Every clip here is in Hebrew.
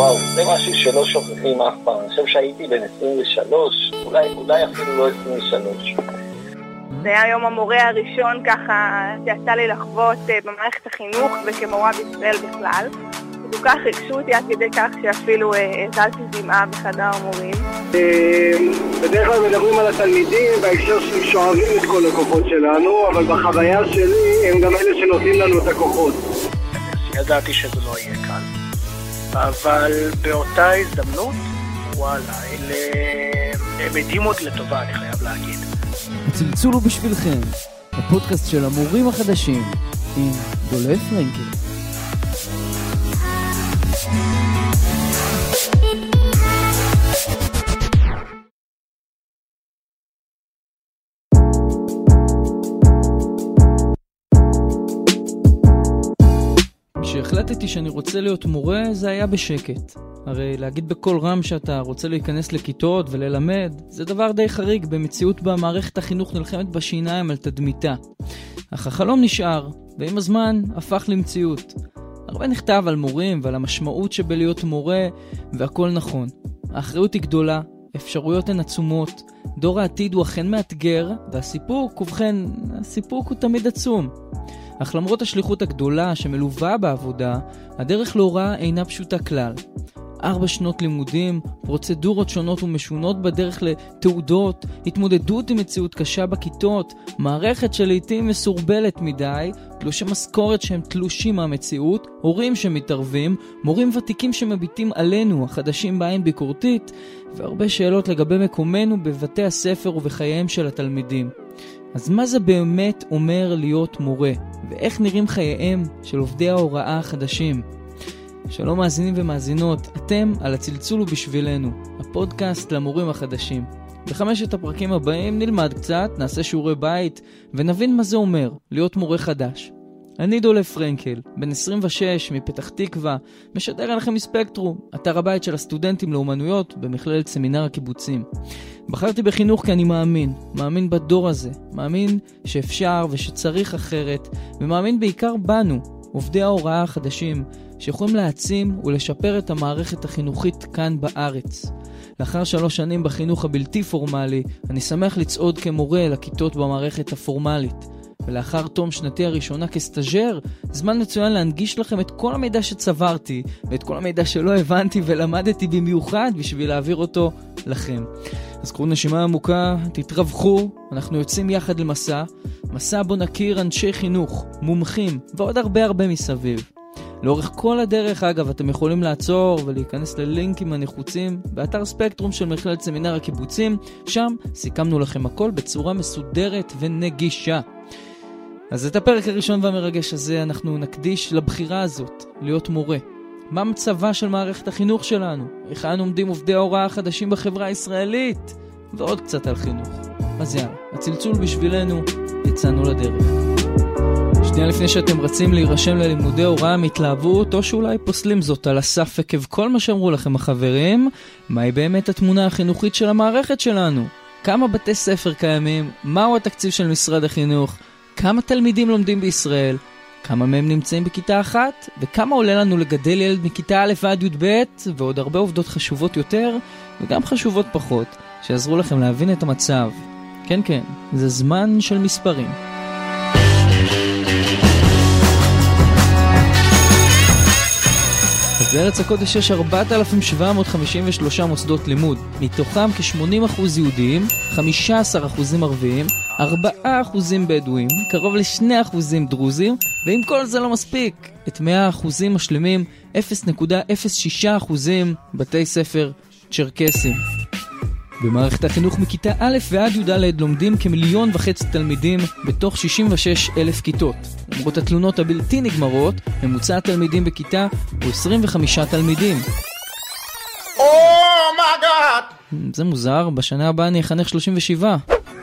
וואו, זה משהו שלא שוכחים אף פעם. אני חושב שהייתי בן 23, אולי, אולי אפילו לא 23. זה היה יום המורה הראשון ככה שיצא לי לחוות אה, במערכת החינוך וכמורה בישראל בכלל. כל כך ריגשו אותי עד כדי כך שאפילו אה, הזלתי דמעה בחדר המורים. אה, בדרך כלל מדברים על התלמידים בהקשר שהם שואבים את כל הכוחות שלנו, אבל בחוויה שלי הם גם אלה שנותנים לנו את הכוחות. ידעתי שזה לא יהיה קל. אבל באותה הזדמנות, וואלה, אלה... הם הדהימו אותי לטובה, אני חייב להגיד. הצלצול הוא בשבילכם, הפודקאסט של המורים החדשים, עם דולף פרנקל. כשהחלטתי שאני רוצה להיות מורה, זה היה בשקט. הרי להגיד בקול רם שאתה רוצה להיכנס לכיתות וללמד, זה דבר די חריג במציאות בה מערכת החינוך נלחמת בשיניים על תדמיתה. אך החלום נשאר, ועם הזמן הפך למציאות. הרבה נכתב על מורים ועל המשמעות שבלהיות מורה, והכל נכון. האחריות היא גדולה, אפשרויות הן עצומות, דור העתיד הוא אכן מאתגר, והסיפוק, ובכן, הסיפוק הוא תמיד עצום. אך למרות השליחות הגדולה שמלווה בעבודה, הדרך להוראה אינה פשוטה כלל. ארבע שנות לימודים, פרוצדורות שונות ומשונות בדרך לתעודות, התמודדות עם מציאות קשה בכיתות, מערכת שלעיתים מסורבלת מדי, תלושי משכורת שהם תלושים מהמציאות, הורים שמתערבים, מורים ותיקים שמביטים עלינו, החדשים בעין ביקורתית, והרבה שאלות לגבי מקומנו בבתי הספר ובחייהם של התלמידים. אז מה זה באמת אומר להיות מורה? ואיך נראים חייהם של עובדי ההוראה החדשים? שלום מאזינים ומאזינות, אתם על הצלצול ובשבילנו, הפודקאסט למורים החדשים. בחמשת הפרקים הבאים נלמד קצת, נעשה שיעורי בית, ונבין מה זה אומר להיות מורה חדש. אני דולף פרנקל, בן 26 מפתח תקווה, משדר עליכם מספקטרום, אתר הבית של הסטודנטים לאומנויות במכללת סמינר הקיבוצים. בחרתי בחינוך כי אני מאמין, מאמין בדור הזה, מאמין שאפשר ושצריך אחרת, ומאמין בעיקר בנו, עובדי ההוראה החדשים, שיכולים להעצים ולשפר את המערכת החינוכית כאן בארץ. לאחר שלוש שנים בחינוך הבלתי פורמלי, אני שמח לצעוד כמורה לכיתות במערכת הפורמלית. ולאחר תום שנתי הראשונה כסטאז'ר, זמן מצוין להנגיש לכם את כל המידע שצברתי, ואת כל המידע שלא הבנתי ולמדתי במיוחד בשביל להעביר אותו לכם. אז קחו נשימה עמוקה, תתרווחו, אנחנו יוצאים יחד למסע, מסע בו נכיר אנשי חינוך, מומחים ועוד הרבה הרבה מסביב. לאורך כל הדרך, אגב, אתם יכולים לעצור ולהיכנס ללינקים הנחוצים באתר ספקטרום של מכללת סמינר הקיבוצים, שם סיכמנו לכם הכל בצורה מסודרת ונגישה. אז את הפרק הראשון והמרגש הזה אנחנו נקדיש לבחירה הזאת, להיות מורה. מה מצבה של מערכת החינוך שלנו? היכן עומדים עובדי ההוראה החדשים בחברה הישראלית? ועוד קצת על חינוך. אז יאללה, הצלצול בשבילנו, יצאנו לדרך. שנייה לפני שאתם רצים להירשם ללימודי הוראה מהתלהבות, או שאולי פוסלים זאת על הסף עקב כל מה שאמרו לכם החברים, מהי באמת התמונה החינוכית של המערכת שלנו? כמה בתי ספר קיימים? מהו התקציב של משרד החינוך? כמה תלמידים לומדים בישראל? כמה מהם נמצאים בכיתה אחת? וכמה עולה לנו לגדל ילד מכיתה א' ועד י"ב? ועוד הרבה עובדות חשובות יותר, וגם חשובות פחות, שיעזרו לכם להבין את המצב. כן כן, זה זמן של מספרים. בארץ הקודש יש 4,753 מוסדות לימוד, מתוכם כ-80% יהודיים, 15% ערביים, 4% בדואים, קרוב ל-2% דרוזים, ואם כל זה לא מספיק, את 100% משלימים 0.06% בתי ספר צ'רקסים. במערכת החינוך מכיתה א' ועד י"ד לומדים כמיליון וחצי תלמידים בתוך 66 אלף כיתות. למרות התלונות הבלתי נגמרות, ממוצע התלמידים בכיתה הוא 25 תלמידים. Oh my God! Oh זה מוזר, בשנה הבאה אני אחנך 37.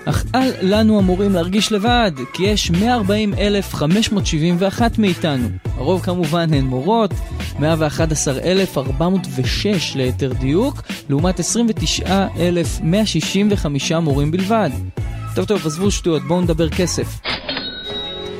אך אל לנו המורים להרגיש לבד, כי יש 140,571 מאיתנו. הרוב כמובן הן מורות, 111,406 ליתר דיוק, לעומת 29,165 מורים בלבד. טוב טוב, עזבו שטויות, בואו נדבר כסף.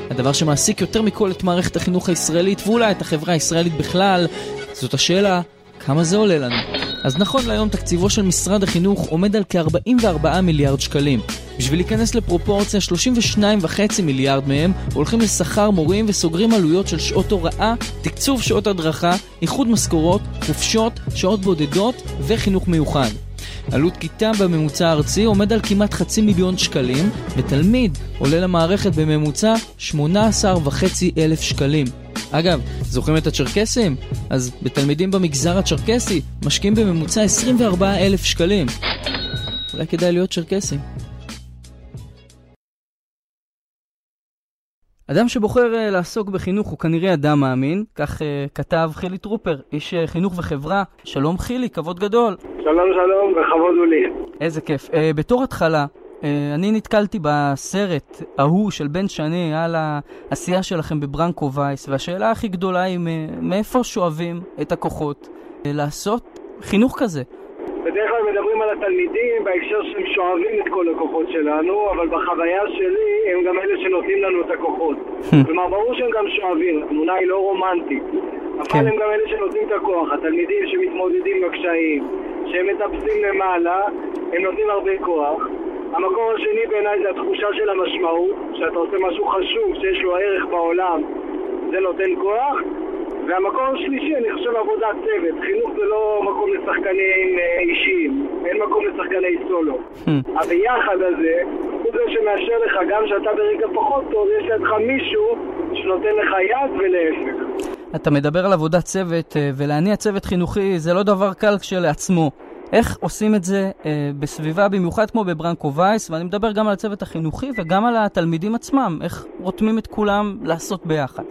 הדבר שמעסיק יותר מכל את מערכת החינוך הישראלית, ואולי את החברה הישראלית בכלל, זאת השאלה, כמה זה עולה לנו? אז נכון להיום תקציבו של משרד החינוך עומד על כ-44 מיליארד שקלים. בשביל להיכנס לפרופורציה, 32.5 מיליארד מהם הולכים לשכר מורים וסוגרים עלויות של שעות הוראה, תקצוב שעות הדרכה, איחוד משכורות, חופשות, שעות בודדות וחינוך מיוחד. עלות כיתה בממוצע הארצי עומד על כמעט חצי מיליון שקלים, ותלמיד עולה למערכת בממוצע 18.5 אלף שקלים. אגב, זוכרים את הצ'רקסים? אז בתלמידים במגזר הצ'רקסי משקיעים בממוצע 24 אלף שקלים. אולי כדאי להיות צ'רקסים. אדם שבוחר uh, לעסוק בחינוך הוא כנראה אדם מאמין, כך uh, כתב חילי טרופר, איש uh, חינוך וחברה. שלום חילי, כבוד גדול. שלום שלום, וכבוד הוא לי. איזה כיף. Uh, בתור התחלה, uh, אני נתקלתי בסרט ההוא של בן שני על העשייה שלכם בברנקו וייס, והשאלה הכי גדולה היא מאיפה שואבים את הכוחות uh, לעשות חינוך כזה. בדרך כלל מדברים על התלמידים בהקשר שהם שואבים את כל הכוחות שלנו, אבל בחוויה שלי הם גם אלה שנותנים לנו את הכוחות. כלומר, ברור שהם גם שואבים, התמונה היא לא רומנטית. אבל כן. הם גם אלה שנותנים את הכוח, התלמידים שמתמודדים בקשיים, שהם מטפסים למעלה, הם נותנים הרבה כוח. המקור השני בעיניי זה התחושה של המשמעות, שאתה עושה משהו חשוב, שיש לו ערך בעולם, זה נותן כוח. והמקום השלישי, אני חושב עבודת צוות. חינוך זה לא מקום לשחקנים אה, אישיים, אין מקום לשחקני סולו. Hmm. הביחד הזה, הוא זה שמאשר לך, גם כשאתה ברגע פחות טוב, יש לידך מישהו שנותן לך יד ולהפך. אתה מדבר על עבודת צוות, אה, ולהניע צוות חינוכי זה לא דבר קל כשלעצמו. איך עושים את זה אה, בסביבה, במיוחד כמו בברנקו וייס, ואני מדבר גם על הצוות החינוכי וגם על התלמידים עצמם, איך רותמים את כולם לעשות ביחד.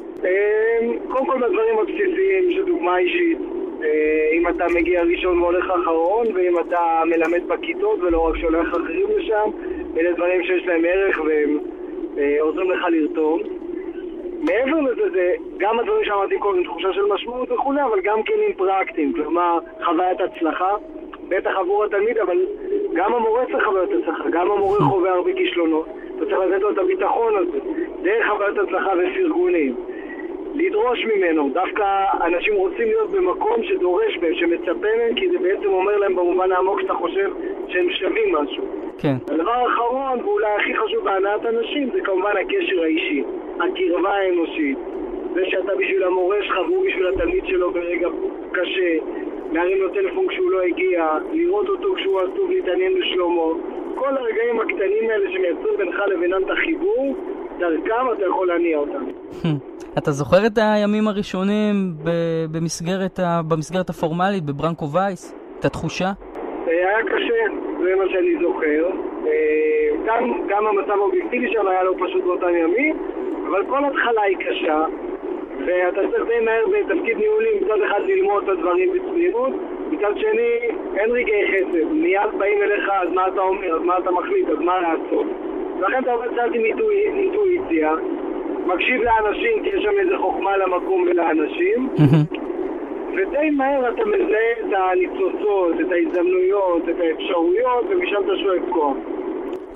קודם כל בדברים הבסיסיים, שדוגמה אישית. אה, אם אתה מגיע ראשון והולך אחרון, ואם אתה מלמד בכיתות ולא רק שולח אחרים לשם, אלה דברים שיש להם ערך והם אה, עוזרים לך לרתום. מעבר לזה, זה גם הדברים שאמרתי קודם, תחושה של משמעות וכולי, אבל גם כלים פרקטיים, כלומר חוויית הצלחה, בטח עבור התלמיד, אבל גם המורה צריך חוויית הצלחה, גם המורה חווה הרבה כישלונות, אתה צריך לתת לו את הביטחון הזה, דרך חוויית הצלחה ופרגונים. לדרוש ממנו. דווקא אנשים רוצים להיות במקום שדורש מהם, שמצפה מהם, כי זה בעצם אומר להם במובן העמוק שאתה חושב שהם שווים משהו. כן. הדבר האחרון, ואולי הכי חשוב בהנעת אנשים, זה כמובן הקשר האישי, הקרבה האנושית. זה שאתה בשביל המורה שלך והוא בשביל התלמיד שלו ברגע קשה, להרים לו טלפון כשהוא לא הגיע, לראות אותו כשהוא עסוק, להתעניין בשלומו. כל הרגעים הקטנים האלה שמייצרים בינך לבינם את החיבור, דרכם אתה יכול להניע אותם. אתה זוכר את הימים הראשונים במסגרת, במסגרת הפורמלית, בברנקו וייס? את התחושה? היה קשה, זה מה שאני זוכר. אה, גם, גם המצב האובייקטיבי שם היה לא פשוט באותם ימים, אבל כל התחלה היא קשה, ואתה צריך די מהר בתפקיד ניהולי מצד אחד ללמוד את הדברים בצניעות, מצד שני אין רגעי חסד, מיד באים אליך אז מה אתה אומר, אז מה אתה מחליט, אז מה לעשות. ולכן אתה עובד קצת עם אינטואיציה, מקשיב לאנשים, כי יש שם איזה חוכמה למקום ולאנשים. ודי מהר אתה מזהה את הניצוצות, את ההזדמנויות, את האפשרויות, ומשם אתה שואף כוח.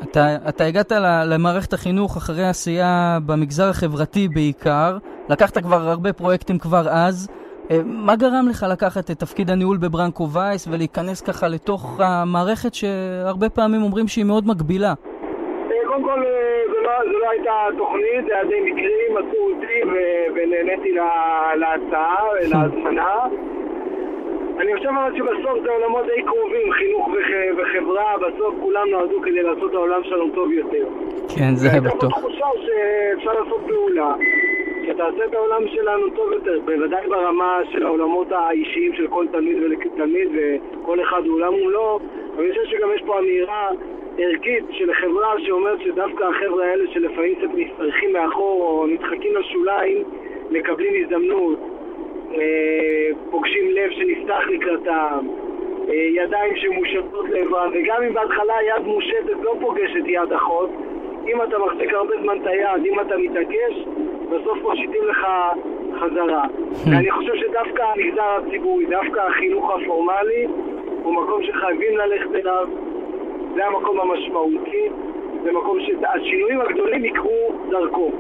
אתה, אתה הגעת למערכת החינוך אחרי עשייה במגזר החברתי בעיקר, לקחת כבר הרבה פרויקטים כבר אז. אה, מה גרם לך לקחת את תפקיד הניהול בברנקו וייס ולהיכנס ככה לתוך המערכת שהרבה פעמים אומרים שהיא מאוד מגבילה? קודם כל, אה, זו לא, לא הייתה תוכנית, זה היה די מקרי, מצאו אותי ונהניתי להצעה, להזמנה. אני חושב אבל שבסוף זה עולמות די קרובים, חינוך וחברה, בסוף כולם נועדו כדי לעשות את העולם שלנו טוב יותר. כן, זה בטוח. והייתה תחושה שאפשר לעשות פעולה, שתעשה את העולם שלנו טוב יותר, בוודאי ברמה של העולמות האישיים של כל תלמיד ותלמיד, וכל אחד הוא עולם ומלואו, אבל אני חושב שגם יש פה אמירה ערכית של חברה שאומרת שדווקא החבר'ה האלה שלפעמים קצת משתרכים מאחור או נדחקים לשוליים, מקבלים הזדמנות, אה, פוגשים לב שנפתח לקראתם, אה, ידיים שמושטות לעברם, וגם אם בהתחלה יד מושטת לא פוגשת יד אחות, אם אתה מחזיק הרבה זמן את היד, אם אתה מתעקש, בסוף מושיטים לך חזרה. ואני חושב שדווקא המגזר הציבורי, דווקא החינוך הפורמלי, הוא מקום שחייבים ללכת אליו, זה המקום המשמעותי, זה מקום שהשינויים הגדולים יקרו דרכו.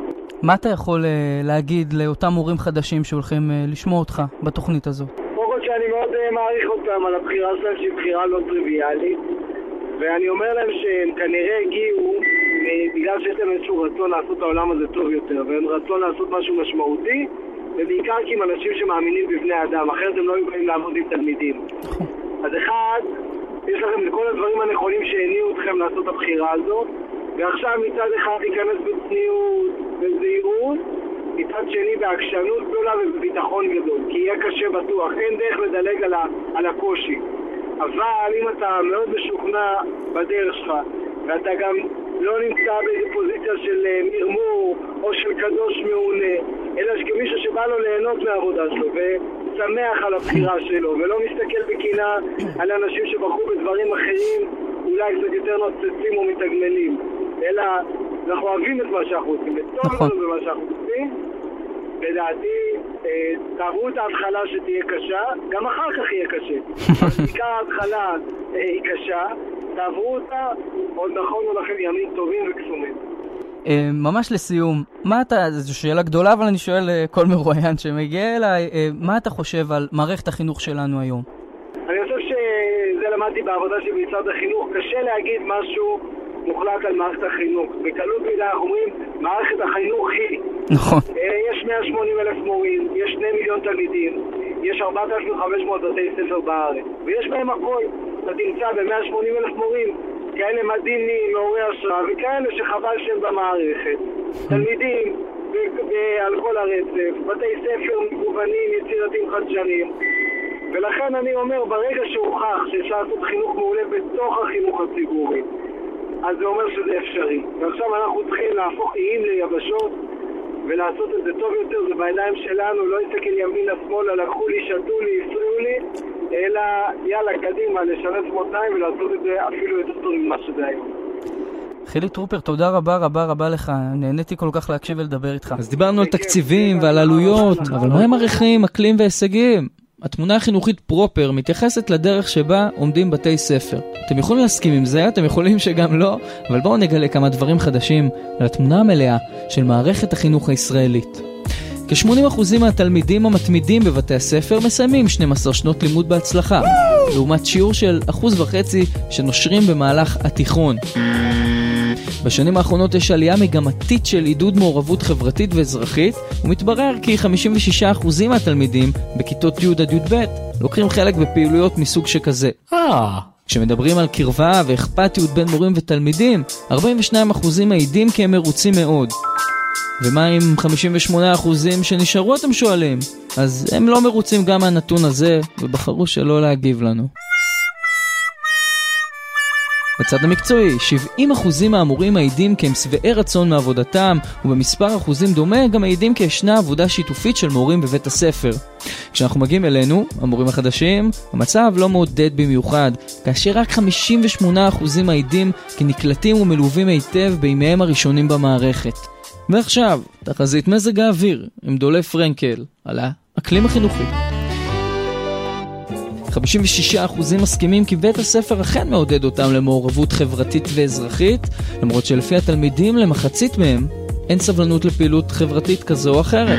מה אתה יכול uh, להגיד לאותם הורים חדשים שהולכים uh, לשמוע אותך בתוכנית הזו? קודם כל שאני מאוד uh, מעריך אותם על הבחירה שלהם שהיא בחירה לא טריוויאלית ואני אומר להם שהם כנראה הגיעו אה, בגלל שיש להם איזשהו רצון לעשות את העולם הזה טוב יותר והם רצון לעשות משהו משמעותי ובעיקר כי הם אנשים שמאמינים בבני אדם, אחרת הם לא היו באים לעבוד עם תלמידים. אז אחד, יש לכם את כל הדברים הנכונים שהניעו אתכם לעשות את הבחירה הזאת ועכשיו מצד אחד להיכנס בצניעות, בזהירות מצד שני בעקשנות גדולה ובביטחון גדול, כי יהיה קשה בטוח, אין דרך לדלג על, ה, על הקושי. אבל אם אתה מאוד משוכנע בדרך שלך, ואתה גם לא נמצא באיזו פוזיציה של אה, מרמור או של קדוש מעונה, אלא כמישהו שבא לו ליהנות מהעבודה שלו ושמח על הבחירה שלו ולא מסתכל בקינה על אנשים שבחרו בדברים אחרים אולי קצת יותר נוצצים או מתגמלים, אלא אנחנו אוהבים את מה שאנחנו עושים, וטוב נכון. לנו במה שאנחנו עושים. לדעתי, אה, תעברו את ההתחלה שתהיה קשה, גם אחר כך יהיה קשה. בעיקר ההתחלה אה, היא קשה, תעברו אותה, עוד נכונו לכם ימים טובים וקסומים. אה, ממש לסיום, מה אתה, זו שאלה גדולה, אבל אני שואל אה, כל מרואיין שמגיע אליי, אה, מה אתה חושב על מערכת החינוך שלנו היום? אני חושב שזה למדתי בעבודה שלי במשרד החינוך, קשה להגיד משהו מוחלט על מערכת החינוך. בקלות מדי אנחנו אומרים, מערכת החינוך היא. נכון. יש 180 אלף מורים, יש 2 מיליון תלמידים, יש 4,500 בתי ספר בארץ, ויש בהם הכל. אתה תמצא ב-180 אלף מורים כאלה מדהימים, מעוררי השראה, וכאלה שחבל שהם במערכת. תלמידים על כל הרצף, בתי ספר מגוונים, יצירתיים חדשניים. ולכן אני אומר, ברגע שהוכח שאפשר לעשות חינוך מעולה בתוך החינוך הציבורי, אז זה אומר שזה אפשרי. ועכשיו אנחנו צריכים להפוך איים ליבשות ולעשות את זה טוב יותר, זה בידיים שלנו, לא להסתכל ימינה שמאלה, לקחו לי, שתו לי, הפריעו לי, אלא יאללה, קדימה, לשנס מותניים ולעשות את זה אפילו יותר טוב ממה שזה היום. חילי טרופר, תודה רבה רבה רבה לך, נהניתי כל כך להקשיב ולדבר איתך. אז דיברנו על בכיף, תקציבים בכיף, ועל עלויות, אבל מה עם. ערכים, אקלים והישגים? התמונה החינוכית פרופר מתייחסת לדרך שבה עומדים בתי ספר. אתם יכולים להסכים עם זה, אתם יכולים שגם לא, אבל בואו נגלה כמה דברים חדשים על התמונה המלאה של מערכת החינוך הישראלית. כ-80% מהתלמידים המתמידים בבתי הספר מסיימים 12 שנות לימוד בהצלחה, לעומת שיעור של 1.5% שנושרים במהלך התיכון. בשנים האחרונות יש עלייה מגמתית של עידוד מעורבות חברתית ואזרחית, ומתברר כי 56% מהתלמידים בכיתות י' עד י"ב לוקחים חלק בפעילויות מסוג שכזה. כשמדברים על קרבה ואכפתיות בין מורים ותלמידים, 42% מעידים כי הם מרוצים מאוד. ומה עם 58% שנשארו אתם שואלים? אז הם לא מרוצים גם מהנתון הזה, ובחרו שלא להגיב לנו. בצד המקצועי, 70% מהמורים מעידים כי הם שבעי רצון מעבודתם, ובמספר אחוזים דומה גם מעידים כי ישנה עבודה שיתופית של מורים בבית הספר. כשאנחנו מגיעים אלינו, המורים החדשים, המצב לא מעודד במיוחד, כאשר רק 58% מעידים כי נקלטים ומלווים היטב בימיהם הראשונים במערכת. ועכשיו, תחזית מזג האוויר עם דולף פרנקל על האקלים החינוכי. 56% מסכימים כי בית הספר אכן מעודד אותם למעורבות חברתית ואזרחית, למרות שלפי התלמידים למחצית מהם אין סבלנות לפעילות חברתית כזו או אחרת.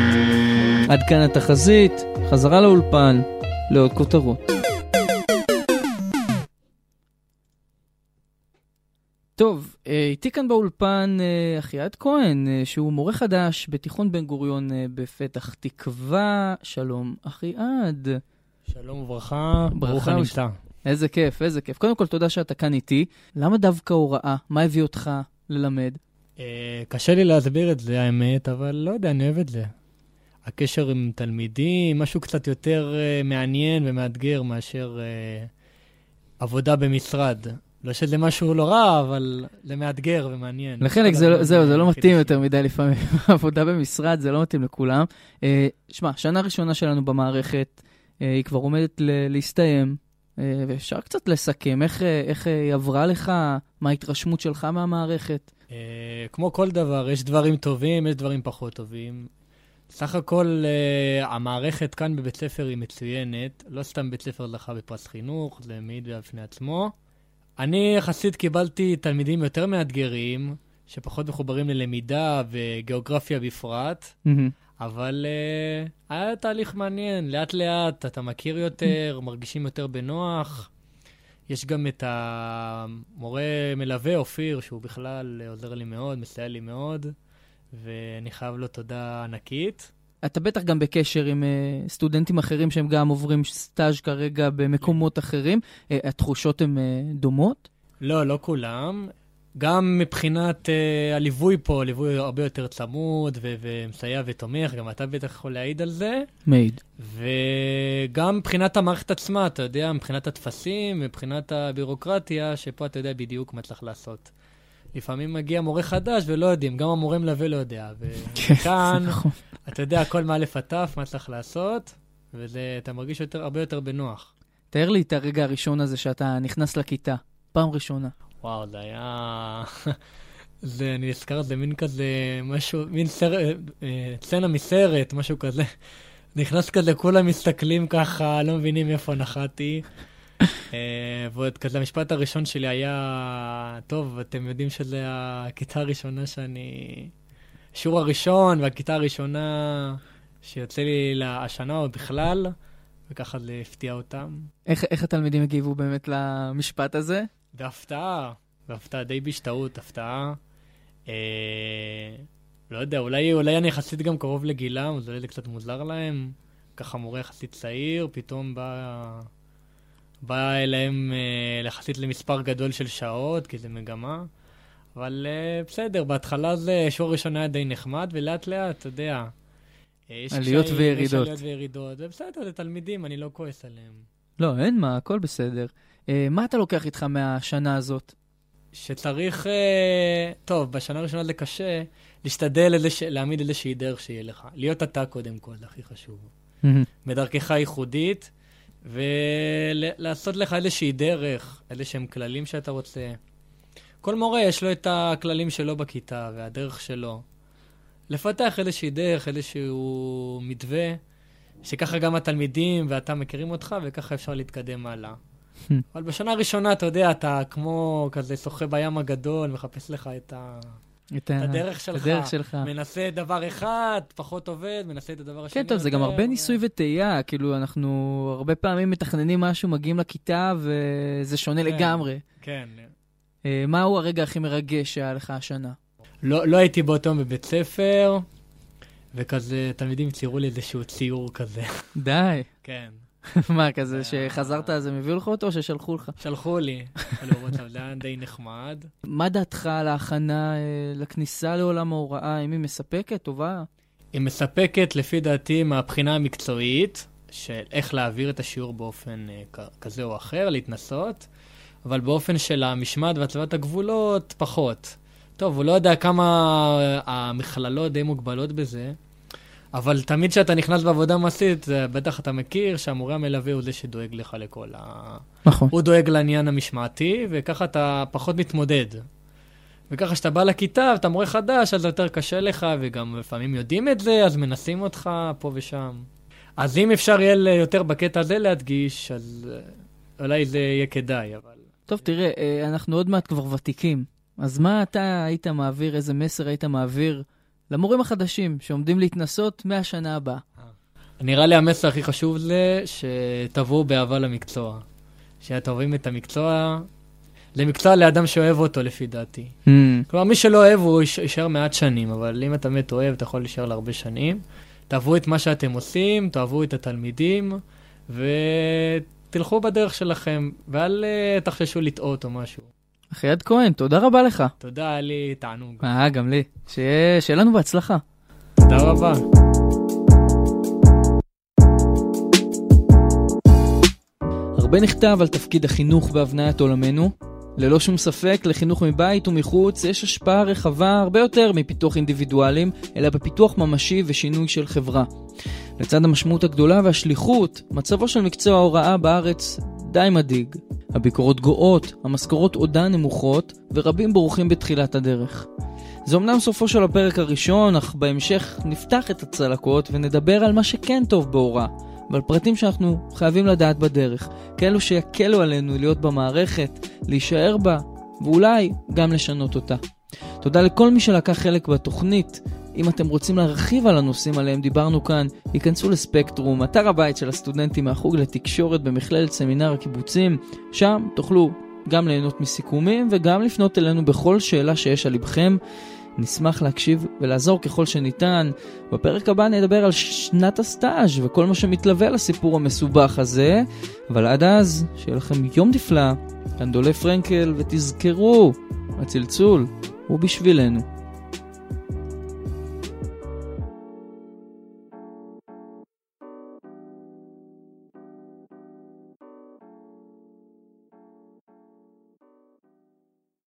עד כאן התחזית, חזרה לאולפן, לעוד כותרות. טוב, אה, איתי כאן באולפן אה, אחיעד כהן, אה, שהוא מורה חדש בתיכון בן גוריון בפתח תקווה. שלום, אחיעד. שלום וברכה, ברוך הנמצא. איזה כיף, איזה כיף. קודם כל, תודה שאתה כאן איתי. למה דווקא הוראה? מה הביא אותך ללמד? קשה לי להסביר את זה, האמת, אבל לא יודע, אני אוהב את זה. הקשר עם תלמידים, משהו קצת יותר מעניין ומאתגר מאשר עבודה במשרד. לא שזה משהו לא רע, אבל זה מאתגר ומעניין. לחלק זה, לא- זהו, זה לא. מתאים יותר מדי לפעמים. עבודה במשרד זה לא מתאים לכולם. אה, שמע, שנה ראשונה שלנו במערכת, אה, היא כבר עומדת ל- להסתיים, אה, ואפשר קצת לסכם איך, אה, איך היא עברה לך, מה ההתרשמות שלך מהמערכת. אה, כמו כל דבר, יש דברים טובים, יש דברים פחות טובים. סך הכל, אה, המערכת כאן בבית ספר היא מצוינת. לא סתם בית ספר זכה בפרס חינוך, זה מעיד בפני עצמו. אני יחסית קיבלתי תלמידים יותר מאתגרים, שפחות מחוברים ללמידה וגיאוגרפיה בפרט, מהמם. אבל uh, היה תהליך מעניין, לאט לאט אתה מכיר יותר, מרגישים יותר בנוח. יש גם את המורה מלווה, אופיר, שהוא בכלל עוזר לי מאוד, מסייע לי מאוד, ואני חייב לו תודה ענקית. אתה בטח גם בקשר עם uh, סטודנטים אחרים שהם גם עוברים סטאז' כרגע במקומות אחרים. Uh, התחושות הן uh, דומות? לא, לא כולם. גם מבחינת uh, הליווי פה, ליווי הרבה יותר צמוד ו- ומסייע ותומך, גם אתה בטח יכול להעיד על זה. מעיד. וגם מבחינת המערכת עצמה, אתה יודע, מבחינת הטפסים, מבחינת הבירוקרטיה, שפה אתה יודע בדיוק מה צריך לעשות. לפעמים מגיע מורה חדש ולא יודעים, גם המורה מלווה לא יודע. כן, וכאן, נכון. אתה יודע הכל מאלף עד תף, מה צריך לעשות, ואתה מרגיש יותר, הרבה יותר בנוח. תאר לי את הרגע הראשון הזה שאתה נכנס לכיתה, פעם ראשונה. וואו, זה היה... זה, אני נזכר, זה מין כזה, משהו, מין סרט, אה, סצנה מסרט, משהו כזה. נכנס כזה, כולם מסתכלים ככה, לא מבינים איפה נחתי. אה, ועוד כזה, המשפט הראשון שלי היה, טוב, אתם יודעים שזה הכיתה הראשונה שאני... השיעור הראשון והכיתה הראשונה שיוצא לי השנה או בכלל, וככה זה הפתיע אותם. איך, איך התלמידים הגיבו באמת למשפט הזה? בהפתעה, בהפתעה, די בהשתאות, הפתעה. אה, לא יודע, אולי, אולי אני יחסית גם קרוב לגילם, אז אולי זה קצת מוזר להם. ככה מורה יחסית צעיר, פתאום בא, בא אליהם אה, יחסית למספר גדול של שעות, כי זה מגמה. אבל אה, בסדר, בהתחלה זה, שיעור ראשון היה די נחמד, ולאט לאט, אתה יודע. אה, יש עליות קשיים, וירידות. יש עליות וירידות. זה בסדר, זה תלמידים, אני לא כועס עליהם. לא, אין מה, הכל בסדר. אה, מה אתה לוקח איתך מהשנה הזאת? שצריך, אה, טוב, בשנה הראשונה זה קשה, להשתדל איזוש, להעמיד איזושהי דרך שיהיה לך. להיות אתה קודם כל, זה הכי חשוב. בדרכך ייחודית, ולעשות לך איזושהי דרך, איזה שהם כללים שאתה רוצה. כל מורה יש לו את הכללים שלו בכיתה והדרך שלו. לפתח איזושהי דרך, איזשהו מתווה, שככה גם התלמידים ואתה מכירים אותך, וככה אפשר להתקדם הלאה. אבל בשנה הראשונה, אתה יודע, אתה כמו כזה שוחה בים הגדול, מחפש לך את, ה... את את הדרך שלך. הדרך שלך. מנסה דבר אחד, פחות עובד, מנסה את הדבר השני כן, טוב, זה גם הרבה ניסוי וטעייה, כאילו, אנחנו הרבה פעמים מתכננים משהו, מגיעים לכיתה, וזה שונה כן. לגמרי. כן. אה, מהו הרגע הכי מרגש שהיה לך השנה? לא, לא הייתי באותו יום בבית ספר, וכזה, תלמידים ציירו לי איזשהו ציור כזה. די. כן. מה, כזה שחזרת אז הם הביאו לך אותו, או ששלחו לך? שלחו לי, זה היה די נחמד. מה דעתך על ההכנה אה, לכניסה לעולם ההוראה? האם היא מספקת, טובה? היא מספקת, לפי דעתי, מהבחינה המקצועית, של איך להעביר את השיעור באופן אה, כזה או אחר, להתנסות, אבל באופן של המשמעת והצבת הגבולות, פחות. טוב, הוא לא יודע כמה המכללות די מוגבלות בזה, אבל תמיד כשאתה נכנס בעבודה מעשית, בטח אתה מכיר שהמורה המלווה הוא זה שדואג לך לכל ה... נכון. הוא דואג לעניין המשמעתי, וככה אתה פחות מתמודד. וככה כשאתה בא לכיתה ואתה מורה חדש, אז יותר קשה לך, וגם לפעמים יודעים את זה, אז מנסים אותך פה ושם. אז אם אפשר יהיה יותר בקטע הזה להדגיש, אז אה, אולי זה יהיה כדאי, אבל... טוב, תראה, אה, אנחנו עוד מעט כבר ותיקים. אז מה אתה היית מעביר, איזה מסר היית מעביר למורים החדשים שעומדים להתנסות מהשנה הבאה? נראה לי המסר הכי חשוב זה שתבואו באהבה למקצוע. שאתם אוהבים את המקצוע, זה מקצוע לאדם שאוהב אותו לפי דעתי. כלומר, מי שלא אוהב הוא ייש- יישאר מעט שנים, אבל אם אתה באמת אוהב, אתה יכול להישאר להרבה שנים. תאהבו את מה שאתם עושים, תאהבו את התלמידים, ותלכו בדרך שלכם, ואל אה, תחששו לטעות או משהו. אחייד כהן, תודה רבה לך. תודה, היה לי תענוג. אה, גם לי. שיהיה שיהיה לנו בהצלחה. תודה רבה. הרבה נכתב על תפקיד החינוך בהבניית עולמנו. ללא שום ספק, לחינוך מבית ומחוץ יש השפעה רחבה הרבה יותר מפיתוח אינדיבידואלים, אלא בפיתוח ממשי ושינוי של חברה. לצד המשמעות הגדולה והשליחות, מצבו של מקצוע ההוראה בארץ די מדאיג. הביקורות גואות, המשכורות עודן נמוכות, ורבים בורחים בתחילת הדרך. זה אמנם סופו של הפרק הראשון, אך בהמשך נפתח את הצלקות ונדבר על מה שכן טוב בהוראה, ועל פרטים שאנחנו חייבים לדעת בדרך, כאלו שיקלו עלינו להיות במערכת, להישאר בה, ואולי גם לשנות אותה. תודה לכל מי שלקח חלק בתוכנית, אם אתם רוצים להרחיב על הנושאים עליהם דיברנו כאן, היכנסו לספקטרום, אתר הבית של הסטודנטים מהחוג לתקשורת במכללת סמינר הקיבוצים. שם תוכלו גם ליהנות מסיכומים וגם לפנות אלינו בכל שאלה שיש על לבכם. נשמח להקשיב ולעזור ככל שניתן. בפרק הבא נדבר על שנת הסטאז' וכל מה שמתלווה לסיפור המסובך הזה. אבל עד אז, שיהיה לכם יום נפלא, כאן דולף פרנקל, ותזכרו, הצלצול הוא בשבילנו.